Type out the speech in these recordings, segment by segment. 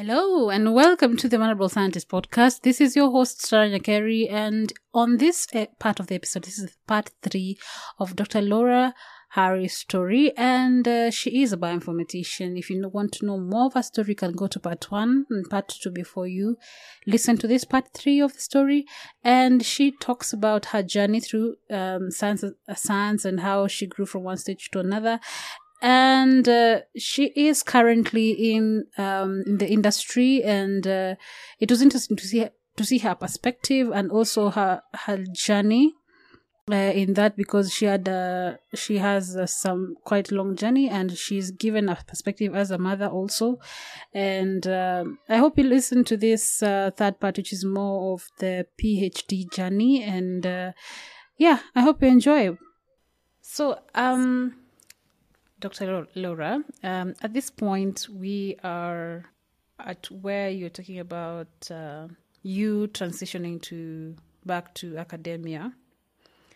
Hello and welcome to the Vulnerable Scientist podcast. This is your host, Sarah Nyakeri, and on this uh, part of the episode, this is part three of Dr. Laura Harris' story, and uh, she is a bioinformatician. If you want to know more of her story, you can go to part one and part two before you listen to this part three of the story. And she talks about her journey through um, science, uh, science and how she grew from one stage to another and uh, she is currently in um, in the industry and uh, it was interesting to see to see her perspective and also her her journey uh, in that because she had uh, she has uh, some quite long journey and she's given a perspective as a mother also. And um, i hope you listen to this uh, third part which is more of the phd journey and uh, yeah i hope you enjoy. So um Dr. Laura, um, at this point, we are at where you're talking about uh, you transitioning to back to academia.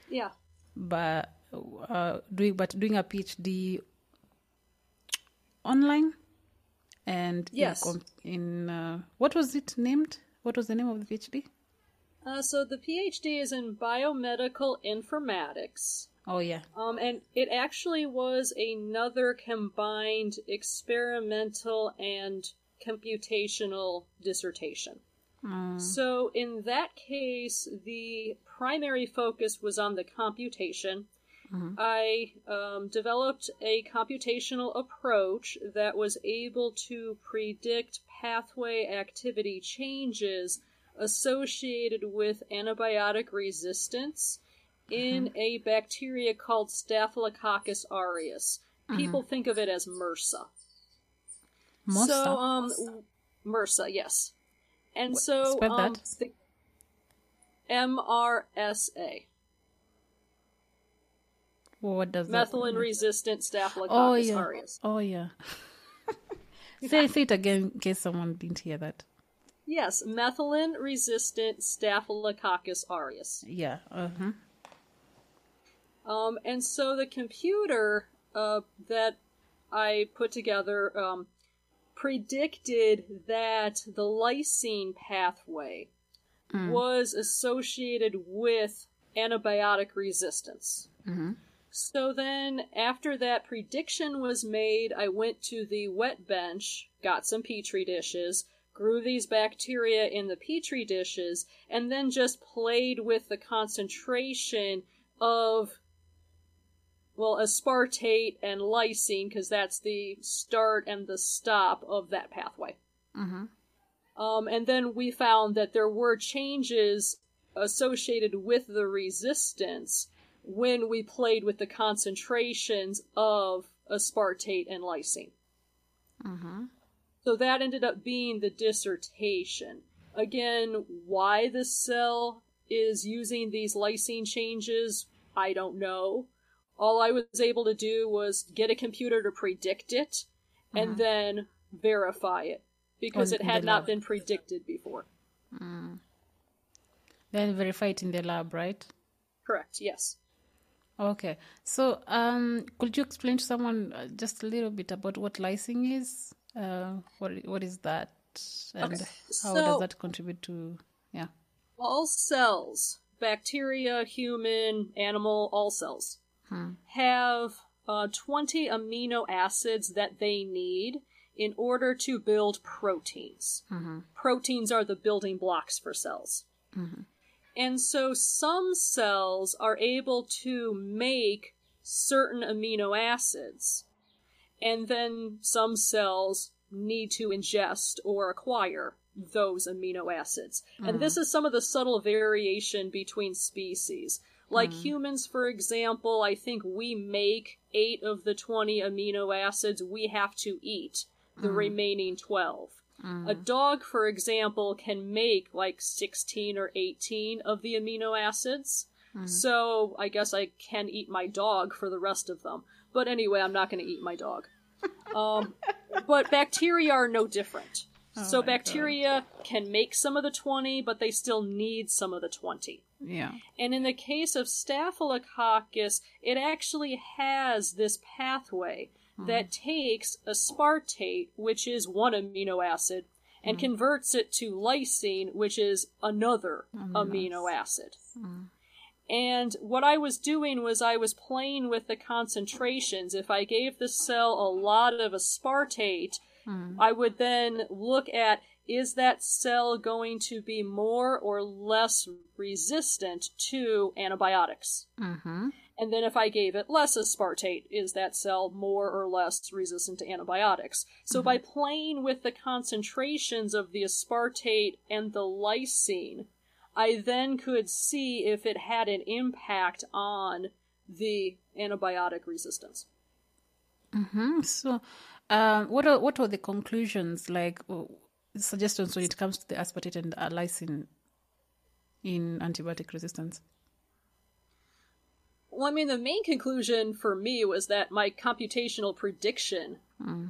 Yeah. But uh, doing but doing a PhD online, and yes, in, in uh, what was it named? What was the name of the PhD? Uh, so the PhD is in biomedical informatics. Oh yeah. Um, and it actually was another combined experimental and computational dissertation. Mm. So in that case, the primary focus was on the computation. Mm-hmm. I um, developed a computational approach that was able to predict pathway activity changes associated with antibiotic resistance in mm-hmm. a bacteria called Staphylococcus aureus. Mm-hmm. People think of it as MRSA. MRSA. So, um, MRSA, yes. And what, so, um, that. M R S A. Well, what does methicillin resistant Staphylococcus oh, yeah. aureus? Oh yeah. say, say it again in case someone didn't hear that. Yes, methicillin resistant Staphylococcus aureus. Yeah. Uh huh. Um, and so the computer uh, that I put together um, predicted that the lysine pathway Mm. was associated with antibiotic resistance. Mm-hmm. So then, after that prediction was made, I went to the wet bench, got some petri dishes, grew these bacteria in the petri dishes, and then just played with the concentration of well, aspartate and lysine, because that's the start and the stop of that pathway. Mm-hmm. Um, and then we found that there were changes associated with the resistance when we played with the concentrations of aspartate and lysine. Mm-hmm. So that ended up being the dissertation. Again, why the cell is using these lysine changes, I don't know. All I was able to do was get a computer to predict it and Mhm. then verify it because On- it had not been predicted before. Mm. Then verify it in the lab, right? Correct, yes. Okay. So, um, could you explain to someone uh, just a little bit about what lysine is? Uh, what what is that, and Okay, how does that contribute to? Yeah. All cells, bacteria, human, animal, all cells, Hmm. have uh, 20 amino acids that they need in order to build proteins. Mm-hmm. Proteins are the building blocks for cells. Mhm. And so some cells are able to make certain amino acids, and then some cells need to ingest or acquire those amino acids. And this is some of the subtle variation between species. Like mm-hmm. humans, for example, I think we make eight of the 20 amino acids we have to eat, the mm. remaining 12. Mm. A dog, for example, can make like 16 or 18 of the amino acids. Mm. So I guess I can eat my dog for the rest of them. But anyway, I'm not going to eat my dog. um, but bacteria are no different. Oh so my God. bacteria can make some of the 20, but they still need some of the 20. Yeah. And in the case of Staphylococcus, it actually has this pathway hmm. that takes aspartate, which is one amino acid, and hmm. converts it to lysine, which is another amino acid. Hmm. And what I was doing was I was playing with the concentrations. If I gave the cell a lot of aspartate, I would then look at is that cell going to be more or less resistant to antibiotics? Mm-hmm. And then if I gave it less aspartate, is that cell more or less resistant to antibiotics? So by playing with the concentrations of the aspartate and the lysine, I then could see if it had an impact on the antibiotic resistance. Mm-hmm. So, um, what are what are the conclusions like suggestions when it comes to the aspartate and uh, lysine in antibiotic resistance? Well, I mean, the main conclusion for me was that my computational prediction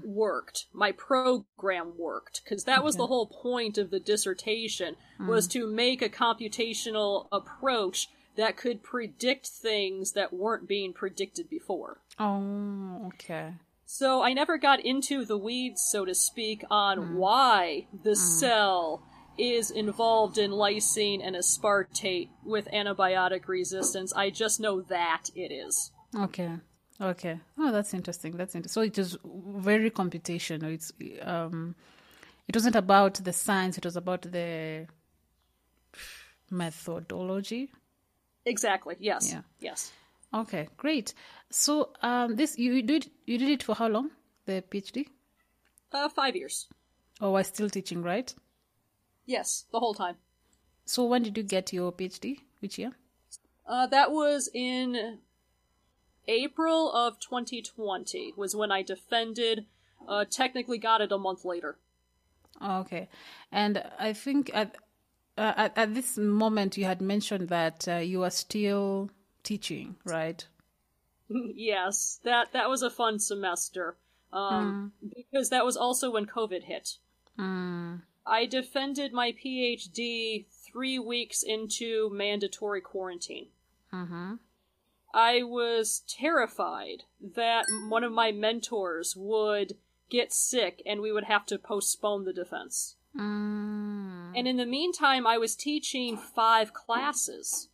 worked. My program worked because that was the whole point of the dissertation was to make a computational approach that could predict things that weren't being predicted before. Oh, okay. So I never got into the weeds, so to speak, on why the cell is involved in lysine and aspartate with antibiotic resistance. I just know that it is. Okay. Okay. Oh, that's interesting. That's interesting. So it is very computational. It's um, it wasn't about the science. It was about the methodology. Exactly. Yes. Yeah. Yes. Okay, great. So um, this you did you did it for how long? The PhD? Uh, five years. Oh, I still teaching, right? Yes, the whole time. So when did you get your PhD? Which year? Uh, that was in April of 2020 was when I defended. Uh, technically got it a month later. Okay, and I think at uh, at, at this moment you had mentioned that uh, you are still teaching, right? yes, that that was a fun semester. Um, because that was also when COVID hit. Mm. I defended my PhD three weeks into mandatory quarantine. Mm-hmm. I was terrified that one of my mentors would get sick and we would have to postpone the defense. Mm. And in the meantime, I was teaching five classes.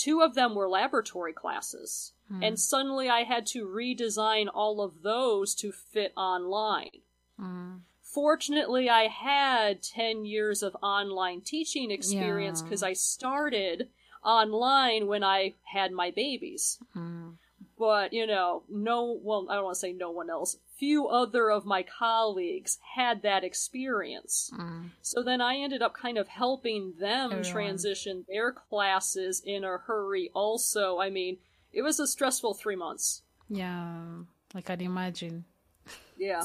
Two of them were laboratory classes. And suddenly I had to redesign all of those to fit online. Mm. Fortunately, I had 10 years of online teaching experience Yeah. because I started online when I had my babies. Mm. But, you know, no, well, I don't want to say no one else. Few other of my colleagues had that experience. Mm. So then I ended up kind of helping them Everyone. transition their classes in a hurry also. I mean, it was a stressful three months. Yeah, like I can imagine. Yeah.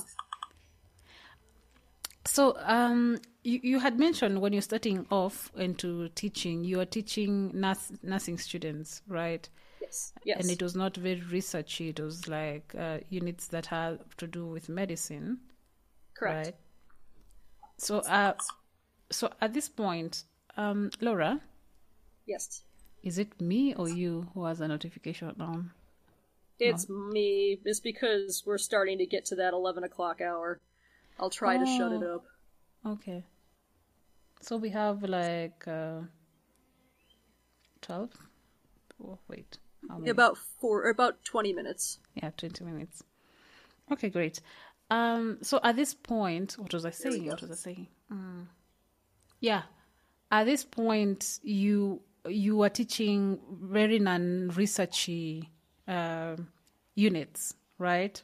So, um, you, you had mentioned when you're starting off into teaching, you are teaching nurse, nursing students, right? Yes. Yes. And it was not very researchy. It was like uh, units that have to do with medicine, Correct. right? So, uh, so at this point, um, Laura, Yes. is it me or you who has a notification on? It's me. It's because we're starting to get to that 11 o'clock hour. I'll try to shut it Oh. up. Okay. So we have like uh, 12? Oh, wait. Many? About four, or about 20 minutes. Yeah, 20 minutes. Okay, great. Um, so at this point, what was I saying? What was I saying? Mm. Yeah. At this point, you you are teaching very non-researchy um units, right?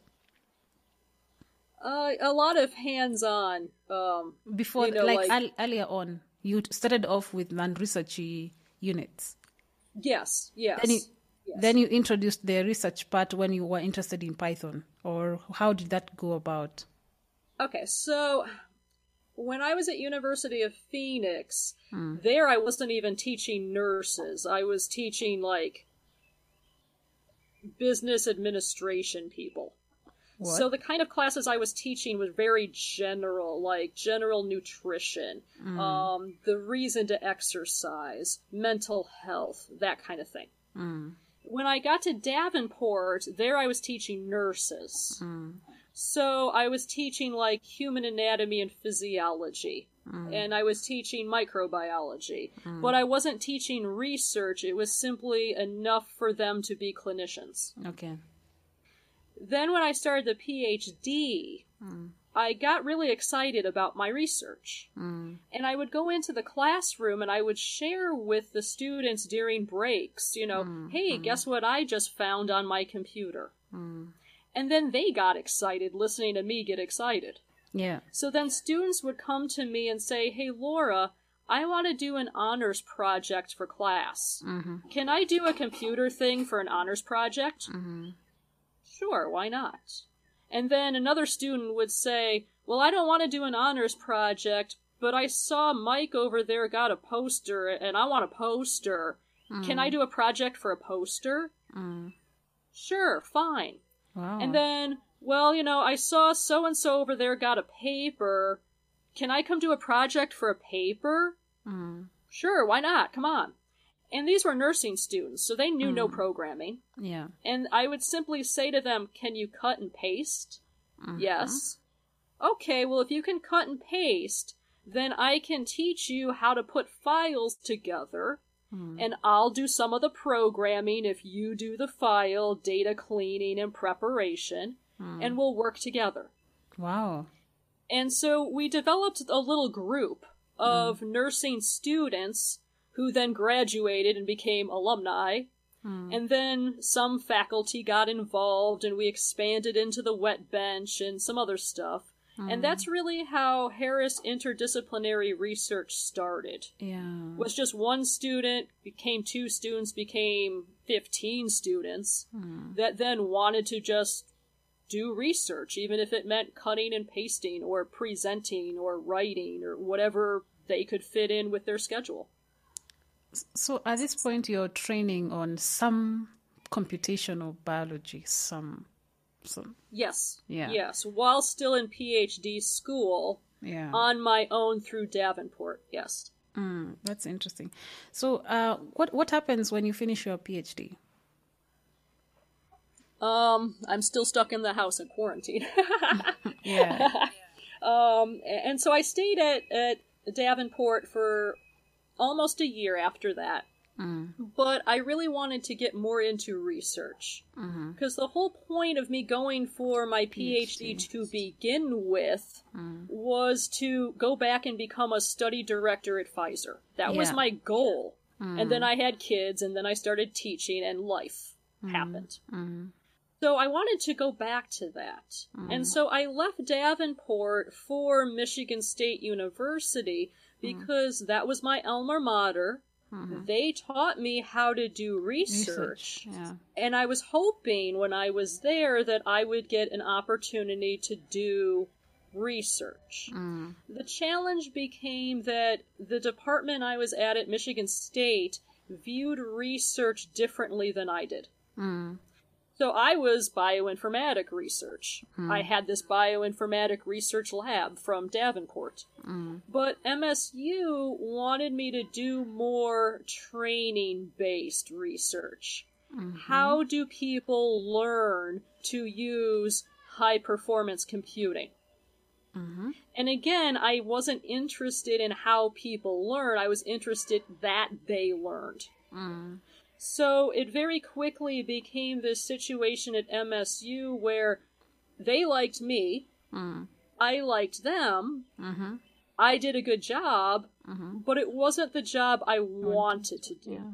Uh, a lot of hands-on. Um, Before, You know, like, like- earl- earlier on, you started off with non-researchy units. yes, yes. Then you, yes. then you introduced the research part when you were interested in Python, or how did that go about? Okay, so when I was at University of Phoenix, Hmm. there I wasn't even teaching nurses. I was teaching like business administration people. What? So the kind of classes I was teaching was very general, like general nutrition, Hmm. um, the reason to exercise, mental health, that kind of thing. Mm, When I got to Davenport, there I was teaching nurses. mm, So I was teaching like human anatomy and physiology. mm, And I was teaching microbiology. But I wasn't teaching research. It was simply enough for them to be clinicians. okay. Then when I started the PhD, Mm, I got really excited about my research. mm, And I would go into the classroom and I would share with the students during breaks, you know, hey, guess what I just found on my computer? mm. And then they got excited listening to me get excited. Yeah. So then students would come to me and say, Hey, Laura, I want to do an honors project for class. Mm-hmm. Can I do a computer thing for an honors project? Mm-hmm. Sure, why not? And then another student would say, Well, I don't want to do an honors project, but I saw Mike over there got a poster and I want a poster. Can I do a project for a poster? Mm. Sure, fine. Wow. And then, well, you know, I saw so and so over there got a paper. Can I come do a project for a paper? Mm. Sure, why not? Come on. And these were nursing students, so they knew no mm. programming. Yeah. And I would simply say to them, Can you cut and paste? Mm-hmm. Yes. Okay, well, if you can cut and paste, then I can teach you how to put files together. Mm. And I'll do some of the programming if you do the file, data cleaning, and preparation. Mm. And we'll work together. Wow. And so we developed a little group of nursing students who then graduated and became alumni. Hmm. And then some faculty got involved and we expanded into the wet bench and some other stuff. And hmm. that's really how Harris interdisciplinary research started. Yeah. Was just one student, became two students, became 15 students hmm. that then wanted to just do research, even if it meant cutting and pasting or presenting or writing or whatever they could fit in with their schedule. So at this point, you're training on some computational biology, some, some. Yes. Yeah. Yes. While still in PhD school, Yeah. on my own through Davenport. Yes. Mm, that's interesting. So, uh, what what happens when you finish your PhD? Um, I'm still stuck in the house in quarantine. Yeah. um, and so I stayed at, at Davenport for almost a year after that. mm, But I really wanted to get more into research. mm-hmm, Because the whole point of me going for my PhD, to begin with mm, was to go back and become a study director at Pfizer. That was my goal. mm, And then I had kids, and then I started teaching, and life happened. mm, So I wanted to go back to that. And so I left Davenport for Michigan State University because that was my alma mater. They taught me how to do research. Yeah. And I was hoping when I was there that I would get an opportunity to do research. Mm, The challenge became that the department I was at at Michigan State viewed research differently than I did. mm, So I was bioinformatic research. I had this bioinformatic research lab from Davenport. mm, But MSU wanted me to do more training based research. How do people learn to use high performance computing? mm-hmm, And again, I wasn't interested in how people learn, I was interested that they learned. mm, So it very quickly became this situation at MSU where they liked me, mm, I liked them, mm-hmm, I did a good job, mm-hmm. but it wasn't the job I wanted to do. Yeah.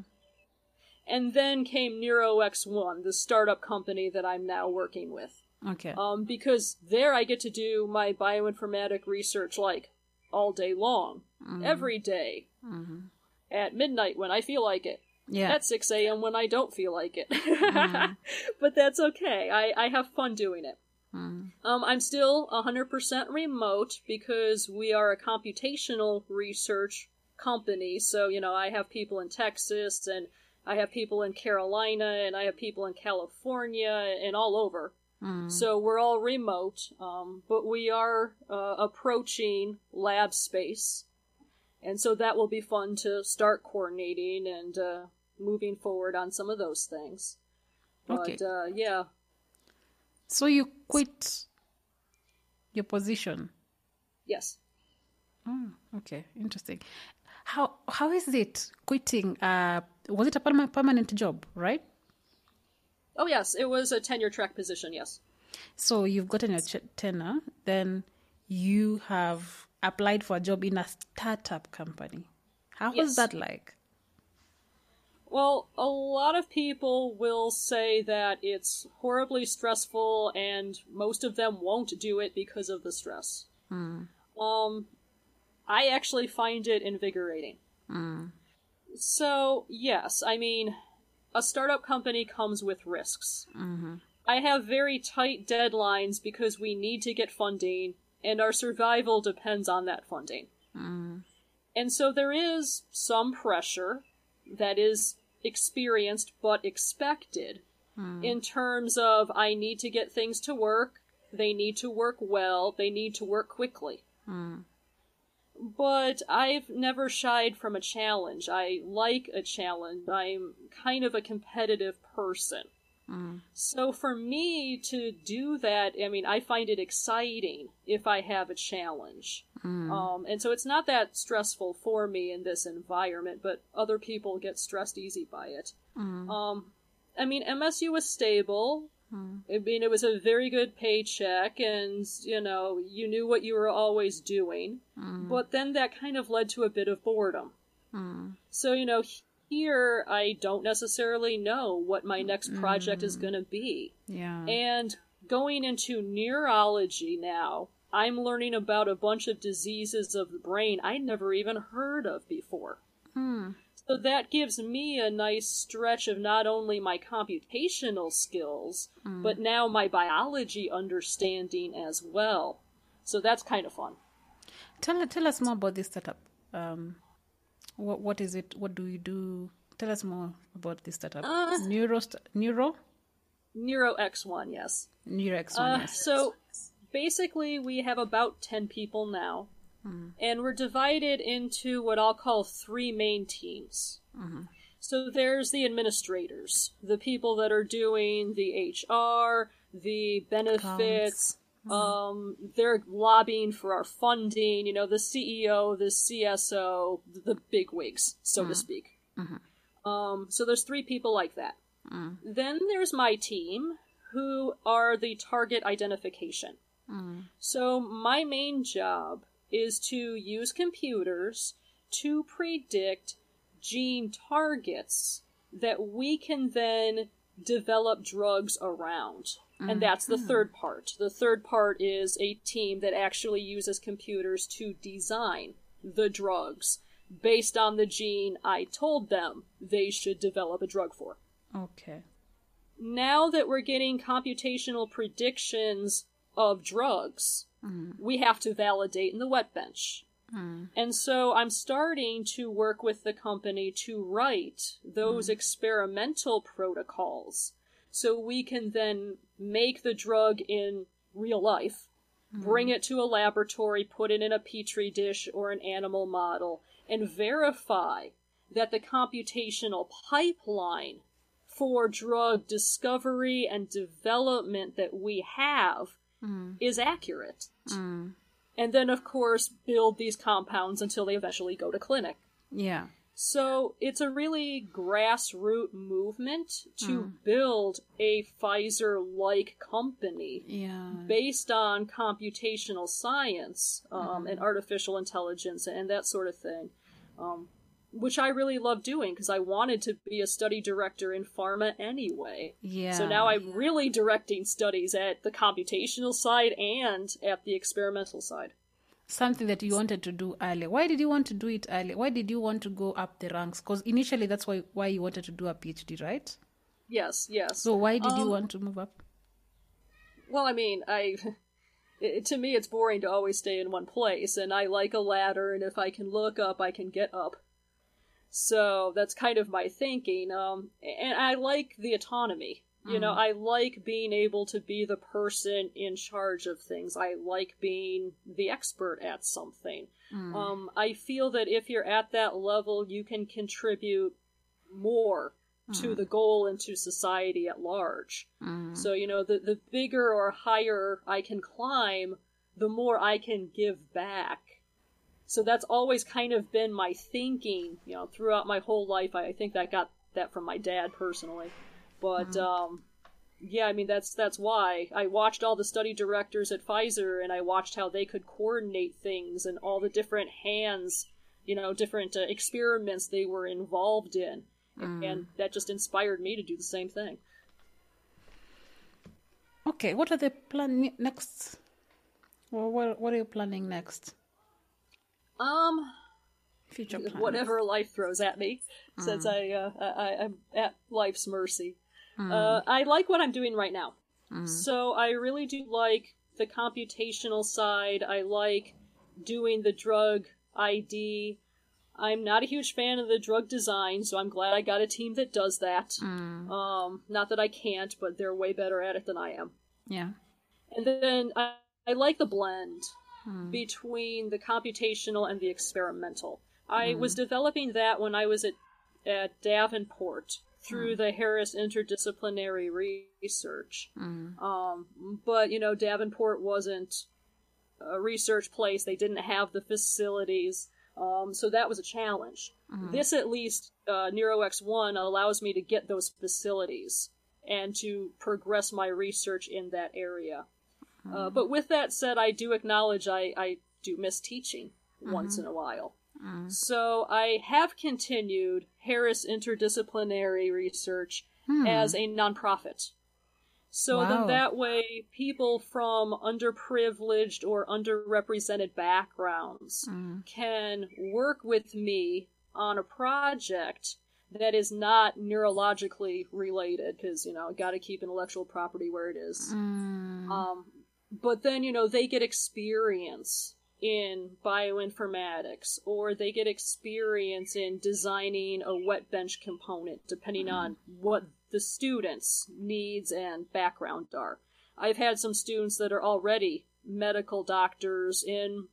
And then came NeuroX1, the startup company that I'm now working with. Okay. Um, because there I get to do my bioinformatic research like all day long, every day, at midnight when I feel like it, yeah. at 6 a.m. when I don't feel like it. but that's okay. I, I have fun doing it. Um, I'm still 100% remote because we are a computational research company. So, you know, I have people in Texas and I have people in Carolina and I have people in California and all over. So we're all remote, um, but we are uh, approaching lab space. And so that will be fun to start coordinating and uh, moving forward on some of those things. But Okay. uh, yeah, So you quit your position. yes. Oh, okay, interesting. How how is it quitting? Uh, was it a perma- permanent job, right? Oh, yes, it was a tenure track position, yes. So you've gotten your ch- tenure, then you have applied for a job in a startup company. How was that like? Well, a lot of people will say that it's horribly stressful, and most of them won't do it because of the stress. Hmm. Um, I actually find it invigorating. Hmm. So, yes, I mean, a startup company comes with risks. Mm-hmm. I have very tight deadlines because we need to get funding, and our survival depends on that funding. Mm. And so there is some pressure that is experienced but expected hmm. in terms of I need to get things to work, they need to work well, they need to work quickly. Hmm. But I've never shied from a challenge. I like a challenge. I'm kind of a competitive person. So for me to do that, I mean, I find it exciting if I have a challenge. Mm. Um, and so it's not that stressful for me in this environment, but other people get stressed easy by it. Mm. Um, I mean, MSU was stable. Mm. I mean, it was a very good paycheck, and you know, you knew what you were always doing. But then that kind of led to a bit of boredom. So, you know, here I don't necessarily know what my next project is mm. going to be. Yeah. And going into neurology now, I'm learning about a bunch of diseases of the brain I never even heard of before. Hmm. So that gives me a nice stretch of not only my computational skills, hmm. but now my biology understanding as well. So that's kind of fun. Tell tell us more about this startup. Um, what what is it? What do you do? Tell us more about this startup. Uh, Neuro, Neuro? Neuro X1, yes. Neurox Uh, one. yes. so basically, we have about 10 people now, and we're divided into what I'll call three main teams. So there's the administrators, the people that are doing the HR, the benefits. Mm-hmm. Um, they're lobbying for our funding. You know, the CEO, the CSO, the big wigs, so to mm-hmm. speak. Mm-hmm. Um, so there's three people like that. Mm. Then there's my team, who are the target identification. Mm. So my main job is to use computers to predict gene targets that we can then develop drugs around. And mm-hmm. that's the mm-hmm. third part. The third part is a team that actually uses computers to design the drugs. Based on the gene I told them they should develop a drug for. Okay. now that we're getting computational predictions of drugs, mm-hmm. we have to validate in the wet bench. And so I'm starting to work with the company to write those experimental protocols so we can then make the drug in real life, bring it to a laboratory, put it in a petri dish or an animal model, and verify that the computational pipeline for drug discovery and development that we have mm. is accurate. Mm. And then, of course, build these compounds until they eventually go to clinic. Yeah. So it's a really grassroots movement to build a Pfizer like company Yeah. based on computational science um, and artificial intelligence and that sort of thing. Um, which I really love doing because I wanted to be a study director in pharma anyway. Yeah. So now I'm really directing studies at the computational side and at the experimental side. Something that you wanted to do early. Why did you want to do it early? Why did you want to go up the ranks? Because initially that's why why you wanted to do a PhD, right? Yes, yes. So why did you Um, want to move up? Well, I mean, I it, to me it's boring to always stay in one place, and I like a ladder, and if I can look up, I can get up. So that's kind of my thinking. Um, and I like the autonomy. You know, mm. I like being able to be the person in charge of things. I like being the expert at something. Mm. Um, I feel that if you're at that level, you can contribute more to mm. the goal and to society at large. So, you know, the, the bigger or higher I can climb, the more I can give back. So that's always kind of been my thinking, you know, throughout my whole life. I, I think I got that from my dad personally. But, um, yeah, I mean, that's, that's why I watched all the study directors at Pfizer and I watched how they could coordinate things and all the different hands, you know, different uh, experiments they were involved in. And that just inspired me to do the same thing. Okay, what are the plan next? Well, what what are you planning next? Um, Future plans. whatever life throws at me, since I, uh, I I'm at life's mercy. Hmm. Uh, I like what I'm doing right now. Hmm. So I really do like the computational side. I like doing the drug ID. I'm not a huge fan of the drug design, so I'm glad I got a team that does that. Hmm. Um, not that I can't, but they're way better at it than I am. Yeah. And then I, I like the blend between the computational and the experimental. I was developing that when I was at, at Davenport through the Harris Interdisciplinary Research. Um, but, you know, Davenport wasn't a research place, they didn't have the facilities. Um, so that was a challenge. This, at least, uh, NeuroX1 allows me to get those facilities and to progress my research in that area. Uh, but with that said, I do acknowledge I, I do miss teaching once in a while. Mm. So I have continued Harris Interdisciplinary Research hmm. as a nonprofit. So Wow. then that way, people from underprivileged or underrepresented backgrounds hmm. can work with me on a project that is not neurologically related, because, you know, gotta keep intellectual property where it is. Hmm. Um, but then, you know, they get experience in bioinformatics, or they get experience in designing a wet bench component, depending on what the students' needs and background are. I've had some students that are already medical doctors in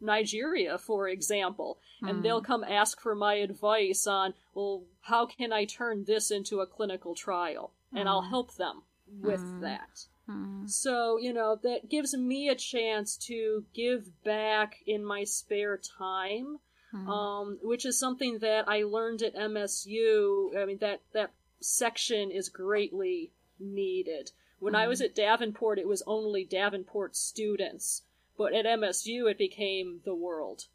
Nigeria, for example, and hmm. they'll come ask for my advice on, well, how can I turn this into a clinical trial? And I'll hmm. help them with hmm. that. Mm. So, you know, that gives me a chance to give back in my spare time, mm. um, which is something that I learned at MSU. I mean, that, that section is greatly needed. When I was mm. at Davenport, it was only Davenport students, but at MSU, it became the world.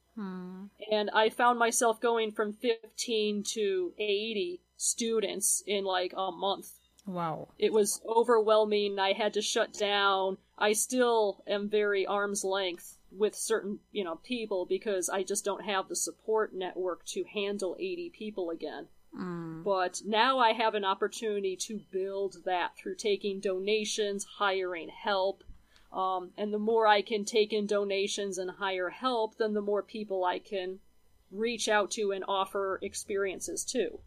And I found myself going from 15 to 80 students in like a month Wow. it was overwhelming. I had to shut down. I still am very arm's length with certain, you know, people because I just don't have the support network to handle 80 people again. But now I have an opportunity to build that through taking donations, hiring help. Um, and the more I can take in donations and hire help, then the more people I can reach out to and offer experiences to.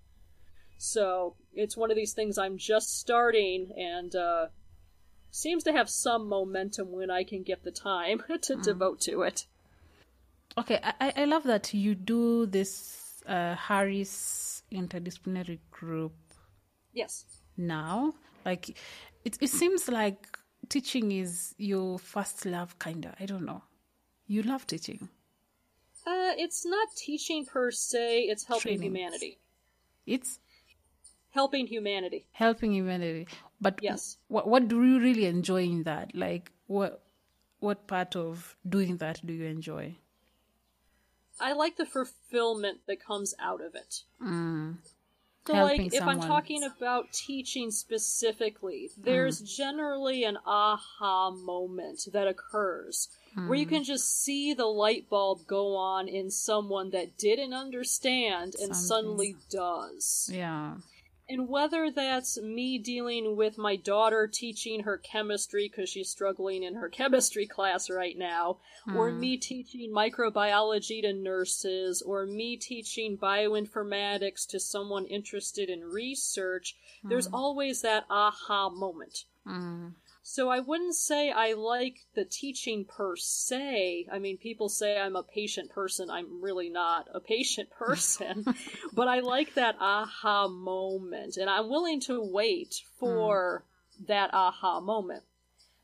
So it's one of these things I'm just starting and uh, seems to have some momentum when I can get the time to devote to it. Okay, I, I- I love that you do this uh, Harris interdisciplinary group Yes. now. Like, it, it seems like teaching is your first love, kinda. I don't know. You love teaching. Uh, it's not teaching per se, it's helping Training. humanity. It's Helping humanity. helping humanity. But Yes. what what do you really enjoy in that? Like, what what part of doing that do you enjoy? I like the fulfillment that comes out of it. Mm. So, Helping like, if I'm talking about teaching specifically, there's generally an aha moment that occurs where you can just see the light bulb go on in someone that didn't understand and Something. suddenly does. Yeah. And whether that's me dealing with my daughter teaching her chemistry because she's struggling in her chemistry class right now, or me teaching microbiology to nurses, or me teaching bioinformatics to someone interested in research, there's always that aha moment. Mm. So I wouldn't say I like the teaching per se. I mean, people say I'm a patient person. I'm really not a patient person. but I like that aha moment. And I'm willing to wait for hmm. that aha moment.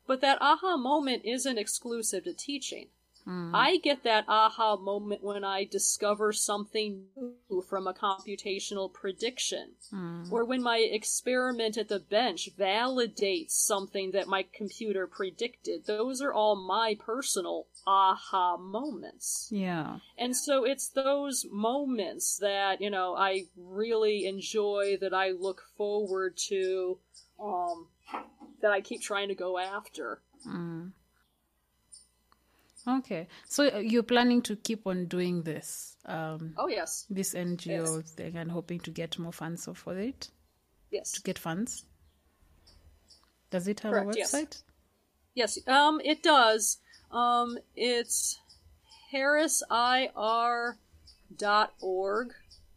But that aha moment isn't exclusive to teaching. Mm. I get that aha moment when I discover something new from a computational prediction, mm. or when my experiment at the bench validates something that my computer predicted. Those are all my personal aha moments. Yeah. And so it's those moments that, you know, I really enjoy, that I look forward to, um, that I keep trying to go after. Mm. Okay. So uh, you're planning to keep on doing this, um, Oh, yes. this NGO thing, and hoping to get more funds for it. Yes. To get funds. Does it have Correct, a yes. website? Yes, um, it does. Um, it's harrisir.org.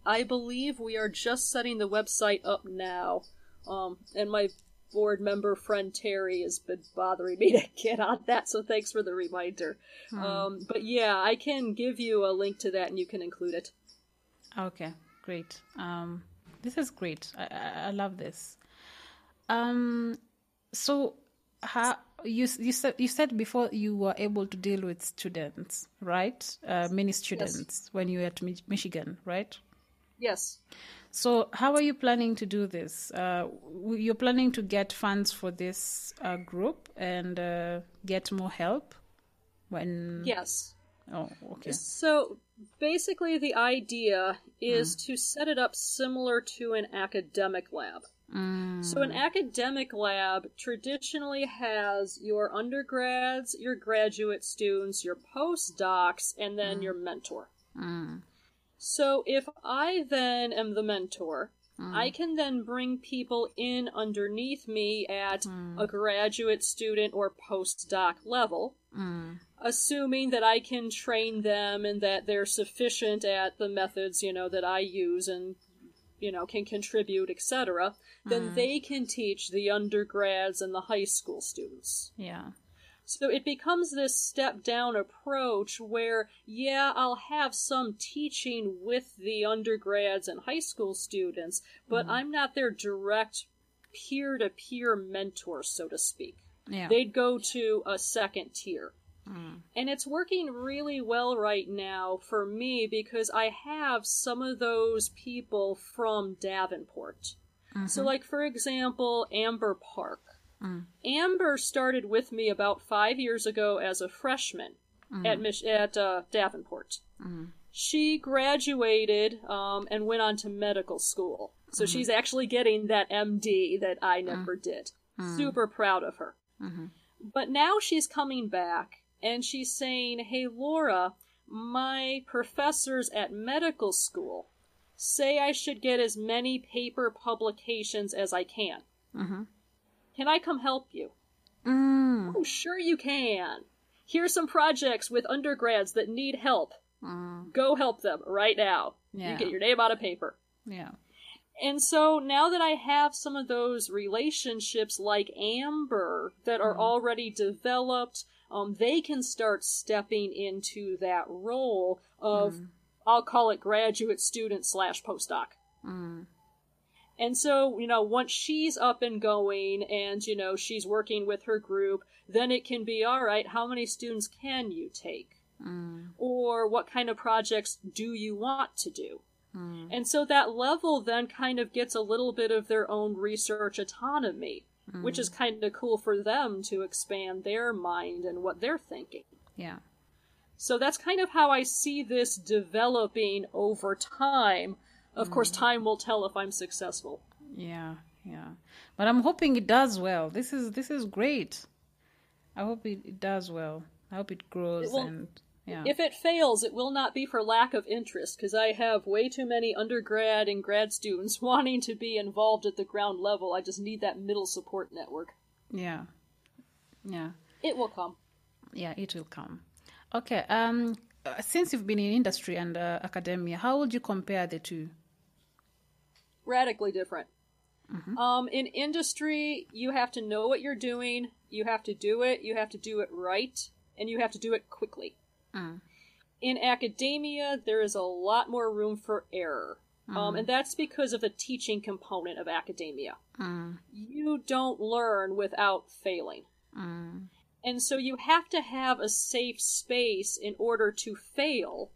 I believe we are just setting the website up now. Um, and my board member friend Terry has been bothering me to get on that, so thanks for the reminder. Um, but yeah, I can give you a link to that and you can include it. Okay, great. Um, this is great. I, I, I love this. Um, so how you you said you said before you were able to deal with students, right? Uh, many students when you were at Mich- Michigan, right? Yes. So how are you planning to do this? Uh, you're planning to get funds for this uh, group and uh, get more help when? Yes. Oh, okay. So basically, the idea is to set it up similar to an academic lab. So, an academic lab traditionally has your undergrads, your graduate students, your postdocs, and then your mentor. So, if I then am the mentor, I hmm. can then bring people in underneath me at hmm. a graduate student or postdoc level, hmm. assuming that I can train them and that they're sufficient at the methods, you know, that I use and you know, can contribute, etc., then they can teach the undergrads and the high school students. Yeah. So it becomes this step down approach where, yeah, I'll have some teaching with the undergrads and high school students, but mm-hmm. I'm not their direct peer to peer mentor, so to speak. Yeah. They'd go to a second tier. Mm. And it's working really well right now for me because I have some of those people from Davenport. So, mm-hmm. like, for example, Amber Park. Mm. Amber started with me about five years ago as a freshman mm. at Mich- at uh, Davenport. Mm. She graduated um, and went on to medical school. So mm-hmm. she's actually getting that MD that I never did. Super proud of her. Mm-hmm. But now she's coming back and she's saying, Hey, Laura, my professors at medical school say I should get as many paper publications as I can. Mm-hmm. Can I come help you? Mm. Oh, sure you can. Here's some projects with undergrads that need help. Go help them right now. Yeah. You get your name on a paper. Yeah. And so now that I have some of those relationships like Amber that are already developed, um, they can start stepping into that role of, I'll call it graduate student slash postdoc. And so, you know, once she's up and going and, you know, she's working with her group, then it can be, all right, how many students can you take? Mm. Or what kind of projects do you want to do? Mm. And so that level then kind of gets a little bit of their own research autonomy, which is mm. kind of cool for them to expand their mind and what they're thinking. Yeah. So that's kind of how I see this developing over time. Of course, time will tell if I'm successful. Yeah, yeah. But I'm hoping it does well. This is this is great. I hope it, it does well. I hope it grows It will- and yeah. If it fails, it will not be for lack of interest, because I have way too many undergrad and grad students wanting to be involved at the ground level. I just need that middle support network. yeah. Yeah. It will come. Yeah, it will come. Okay. Um uh, since you've been in industry and uh, academia, how would you compare the two? Radically different. Mm-hmm. Um, in industry, you have to know what you're doing, you have to do it, you have to do it right, and you have to do it quickly. Mm. In academia, there is a lot more room for error. Mm. Um, and that's because of the teaching component of academia. Mm. You don't learn without failing. And so you have to have a safe space in order to fail,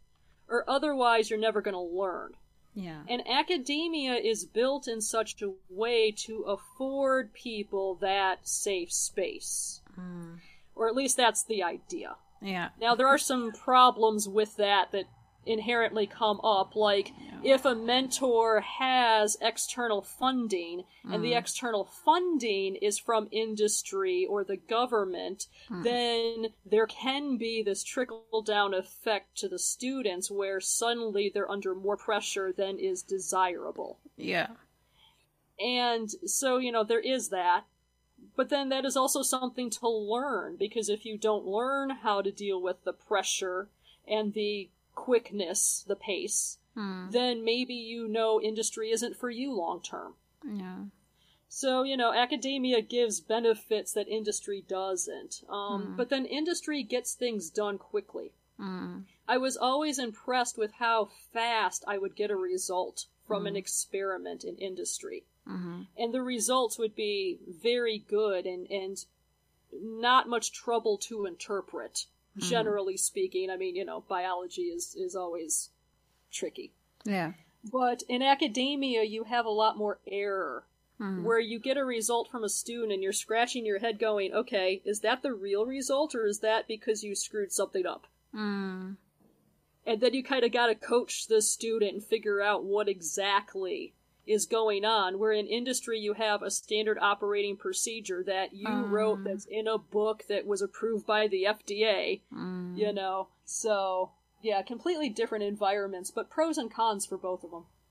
or otherwise you're never going to learn. Yeah. And academia is built in such a way to afford people that safe space. Mm. Or at least that's the idea. Yeah. Now, there are some problems with that that inherently come up, like if a mentor has external funding and the mm. external funding is from industry or the government, hmm. then there can be this trickle down effect to the students where suddenly they're under more pressure than is desirable. Yeah. And so, you know, there is that. But then that is also something to learn because if you don't learn how to deal with the pressure and the quickness, the pace, hmm. then maybe you know industry isn't for you long term. Yeah. So, you know, academia gives benefits that industry doesn't. Um, hmm. But then industry gets things done quickly. Hmm. I was always impressed with how fast I would get a result from an experiment in industry. Mm-hmm. And the results would be very good and, and not much trouble to interpret, generally speaking. I mean, you know, biology is, is always tricky. Yeah. But in academia, you have a lot more error. Where you get a result from a student and you're scratching your head going, okay, is that the real result or is that because you screwed something up? Mm. And then you kind of got to coach the student and figure out what exactly is going on. Where in industry, you have a standard operating procedure that you wrote mm. that's in a book that was approved by the FDA, mm. you know? So, yeah, completely different environments, but pros and cons for both of them.